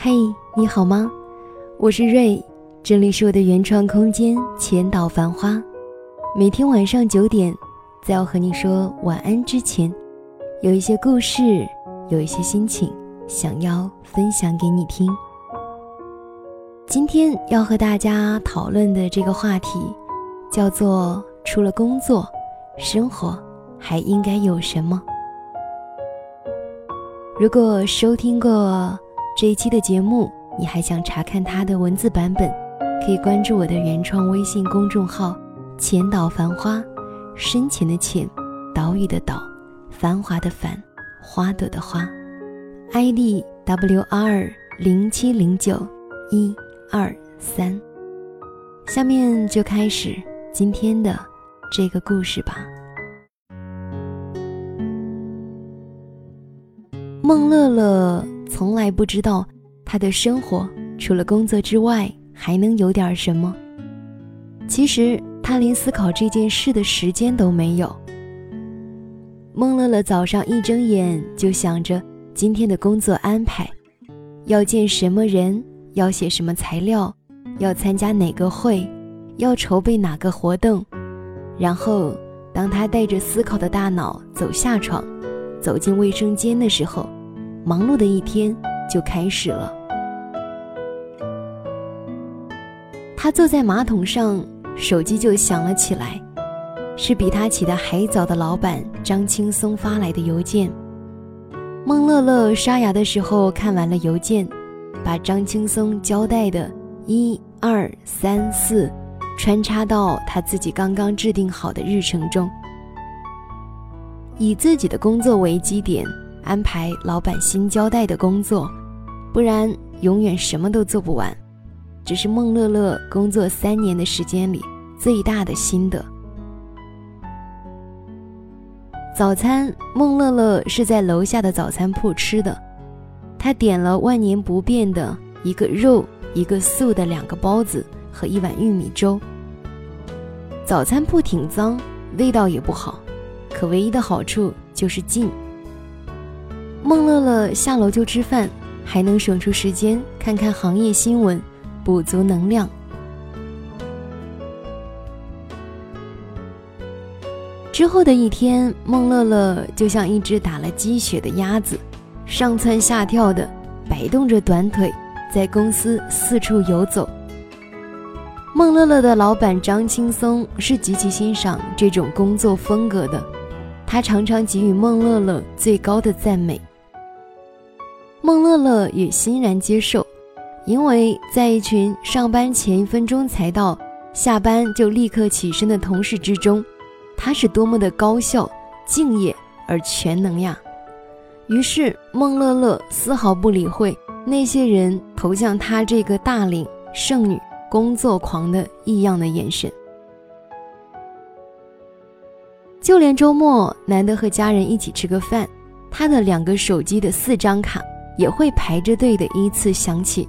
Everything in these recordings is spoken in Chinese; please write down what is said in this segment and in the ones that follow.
嘿，你好吗？我是瑞，这里是我的原创空间千岛繁花。每天晚上九点，在要和你说晚安之前，有一些故事，有一些心情，想要分享给你听。今天要和大家讨论的这个话题，叫做除了工作，生活还应该有什么？如果收听过。这一期的节目，你还想查看它的文字版本，可以关注我的原创微信公众号“浅岛繁花”，深浅的浅，岛屿的岛，繁华的繁，花朵的花，ID W R 零七零九一二三。下面就开始今天的这个故事吧。孟乐乐。从来不知道他的生活除了工作之外还能有点什么。其实他连思考这件事的时间都没有。孟乐乐早上一睁眼就想着今天的工作安排，要见什么人，要写什么材料，要参加哪个会，要筹备哪个活动。然后，当他带着思考的大脑走下床，走进卫生间的时候。忙碌的一天就开始了。他坐在马桶上，手机就响了起来，是比他起得还早的老板张青松发来的邮件。孟乐乐刷牙的时候看完了邮件，把张青松交代的一二三四穿插到他自己刚刚制定好的日程中，以自己的工作为基点。安排老板新交代的工作，不然永远什么都做不完。这是孟乐乐工作三年的时间里最大的心得。早餐，孟乐乐是在楼下的早餐铺吃的，他点了万年不变的一个肉一个素的两个包子和一碗玉米粥。早餐铺挺脏，味道也不好，可唯一的好处就是近。孟乐乐下楼就吃饭，还能省出时间看看行业新闻，补足能量。之后的一天，孟乐乐就像一只打了鸡血的鸭子，上蹿下跳的摆动着短腿，在公司四处游走。孟乐乐的老板张青松是极其欣赏这种工作风格的，他常常给予孟乐乐最高的赞美。孟乐乐也欣然接受，因为在一群上班前一分钟才到、下班就立刻起身的同事之中，他是多么的高效、敬业而全能呀！于是孟乐乐丝毫不理会那些人投向他这个大龄剩女、工作狂的异样的眼神，就连周末难得和家人一起吃个饭，他的两个手机的四张卡。也会排着队的依次响起，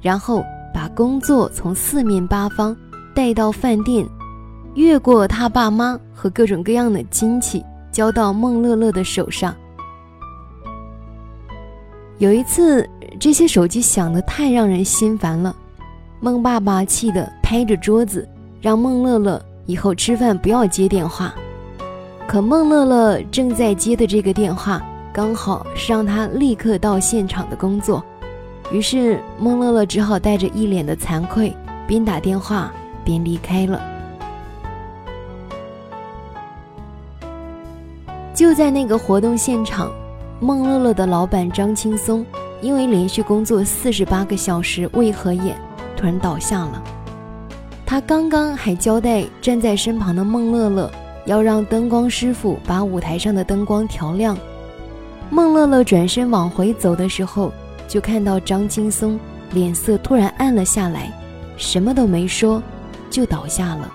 然后把工作从四面八方带到饭店，越过他爸妈和各种各样的亲戚，交到孟乐乐的手上。有一次，这些手机响得太让人心烦了，孟爸爸气得拍着桌子，让孟乐乐以后吃饭不要接电话。可孟乐乐正在接的这个电话。刚好是让他立刻到现场的工作，于是孟乐乐只好带着一脸的惭愧，边打电话边离开了。就在那个活动现场，孟乐乐的老板张青松因为连续工作四十八个小时未合眼，突然倒下了。他刚刚还交代站在身旁的孟乐乐，要让灯光师傅把舞台上的灯光调亮。孟乐乐转身往回走的时候，就看到张青松脸色突然暗了下来，什么都没说，就倒下了。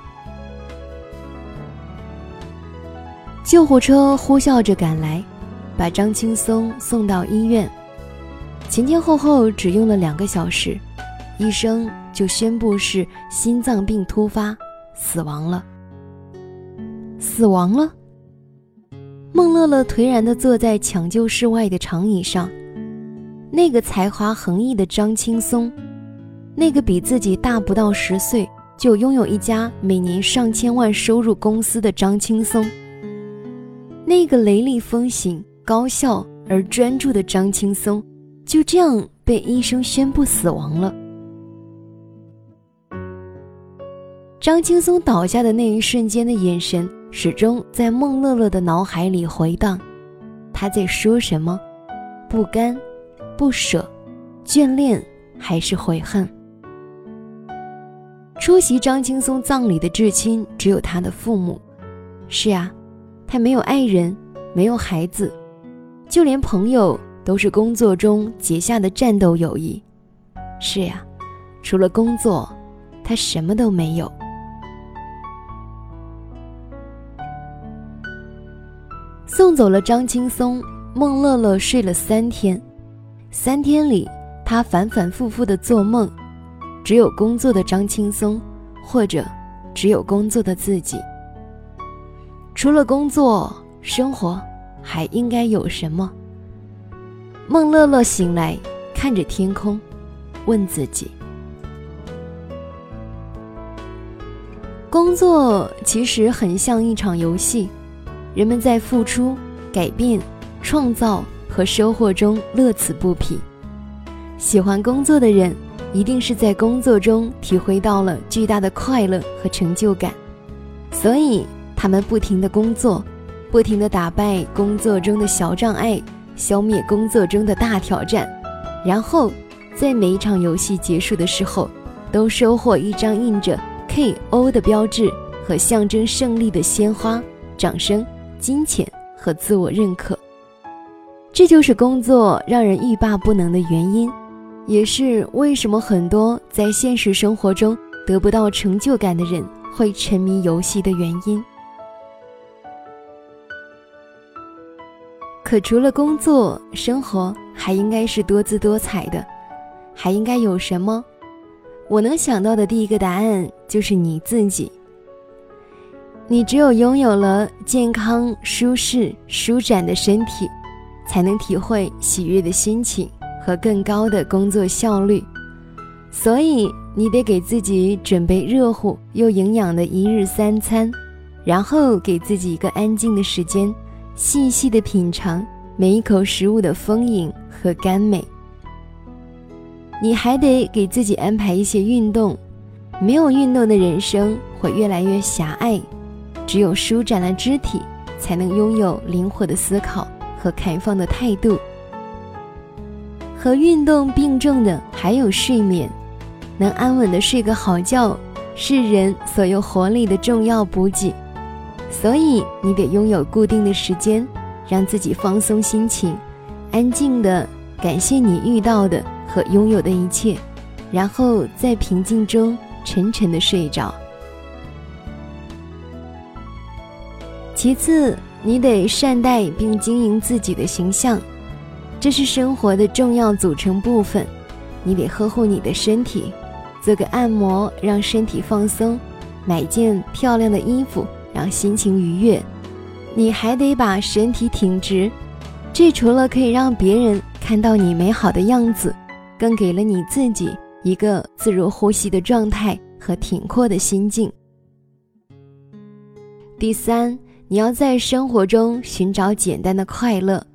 救护车呼啸着赶来，把张青松送到医院。前前后后只用了两个小时，医生就宣布是心脏病突发，死亡了。死亡了。孟乐乐颓然地坐在抢救室外的长椅上，那个才华横溢的张青松，那个比自己大不到十岁就拥有一家每年上千万收入公司的张青松，那个雷厉风行、高效而专注的张青松，就这样被医生宣布死亡了。张青松倒下的那一瞬间的眼神，始终在孟乐乐的脑海里回荡。他在说什么？不甘。不舍、眷恋还是悔恨？出席张青松葬礼的至亲只有他的父母。是啊，他没有爱人，没有孩子，就连朋友都是工作中结下的战斗友谊。是呀，除了工作，他什么都没有。送走了张青松，孟乐乐睡了三天。三天里，他反反复复的做梦，只有工作的张青松，或者只有工作的自己。除了工作，生活还应该有什么？孟乐乐醒来，看着天空，问自己：工作其实很像一场游戏，人们在付出、改变、创造。和收获中乐此不疲。喜欢工作的人，一定是在工作中体会到了巨大的快乐和成就感，所以他们不停的工作，不停的打败工作中的小障碍，消灭工作中的大挑战，然后在每一场游戏结束的时候，都收获一张印着 KO 的标志和象征胜利的鲜花、掌声、金钱和自我认可。这就是工作让人欲罢不能的原因，也是为什么很多在现实生活中得不到成就感的人会沉迷游戏的原因。可除了工作，生活还应该是多姿多彩的，还应该有什么？我能想到的第一个答案就是你自己。你只有拥有了健康、舒适、舒展的身体。才能体会喜悦的心情和更高的工作效率，所以你得给自己准备热乎又营养的一日三餐，然后给自己一个安静的时间，细细的品尝每一口食物的丰盈和甘美。你还得给自己安排一些运动，没有运动的人生会越来越狭隘，只有舒展了肢体，才能拥有灵活的思考。和开放的态度，和运动并重的还有睡眠，能安稳的睡个好觉，是人所有活力的重要补给。所以你得拥有固定的时间，让自己放松心情，安静的感谢你遇到的和拥有的一切，然后在平静中沉沉的睡着。其次。你得善待并经营自己的形象，这是生活的重要组成部分。你得呵护你的身体，做个按摩让身体放松，买件漂亮的衣服让心情愉悦。你还得把身体挺直，这除了可以让别人看到你美好的样子，更给了你自己一个自如呼吸的状态和挺阔的心境。第三。你要在生活中寻找简单的快乐，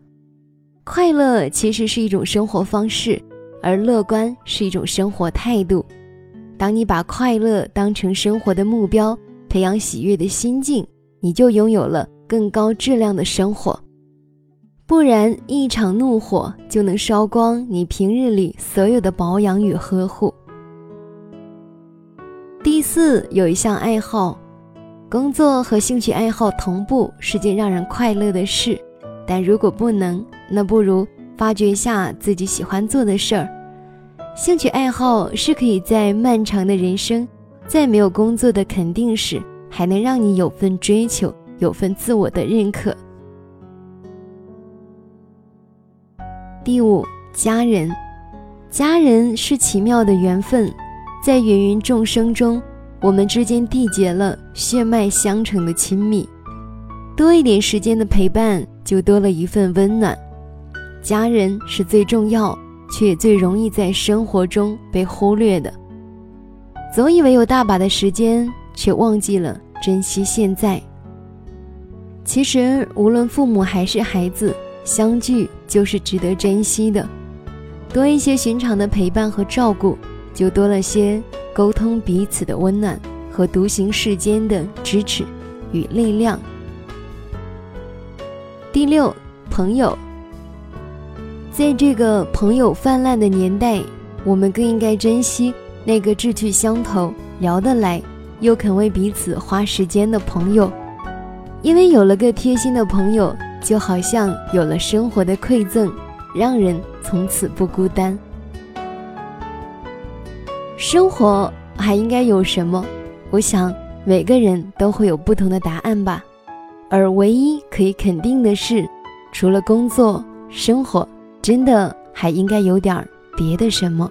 快乐其实是一种生活方式，而乐观是一种生活态度。当你把快乐当成生活的目标，培养喜悦的心境，你就拥有了更高质量的生活。不然，一场怒火就能烧光你平日里所有的保养与呵护。第四，有一项爱好。工作和兴趣爱好同步是件让人快乐的事，但如果不能，那不如发掘一下自己喜欢做的事儿。兴趣爱好是可以在漫长的人生，在没有工作的肯定时，还能让你有份追求，有份自我的认可。第五，家人，家人是奇妙的缘分，在芸芸众生中。我们之间缔结了血脉相承的亲密，多一点时间的陪伴，就多了一份温暖。家人是最重要、却也最容易在生活中被忽略的。总以为有大把的时间，却忘记了珍惜现在。其实，无论父母还是孩子，相聚就是值得珍惜的。多一些寻常的陪伴和照顾，就多了些沟通彼此的温暖和独行世间的支持与力量。第六，朋友。在这个朋友泛滥的年代，我们更应该珍惜那个志趣相投、聊得来，又肯为彼此花时间的朋友。因为有了个贴心的朋友，就好像有了生活的馈赠，让人从此不孤单。生活还应该有什么？我想每个人都会有不同的答案吧。而唯一可以肯定的是，除了工作、生活。真的还应该有点别的什么。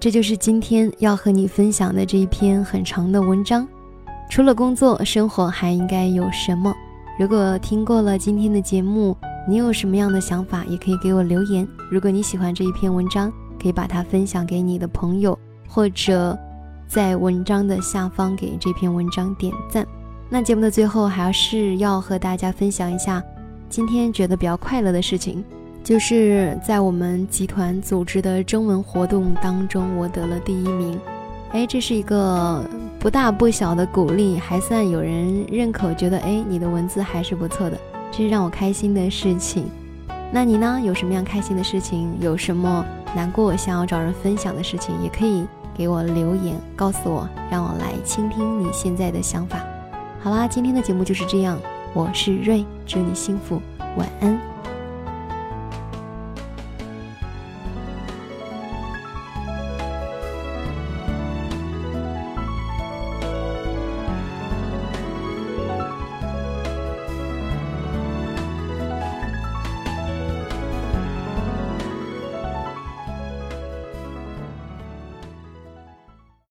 这就是今天要和你分享的这一篇很长的文章。除了工作，生活还应该有什么？如果听过了今天的节目。你有什么样的想法，也可以给我留言。如果你喜欢这一篇文章，可以把它分享给你的朋友，或者在文章的下方给这篇文章点赞。那节目的最后，还是要和大家分享一下今天觉得比较快乐的事情，就是在我们集团组织的征文活动当中，我得了第一名。哎，这是一个不大不小的鼓励，还算有人认可，觉得哎，你的文字还是不错的。这是让我开心的事情，那你呢？有什么样开心的事情？有什么难过想要找人分享的事情？也可以给我留言告诉我，让我来倾听你现在的想法。好啦，今天的节目就是这样，我是瑞，祝你幸福，晚安。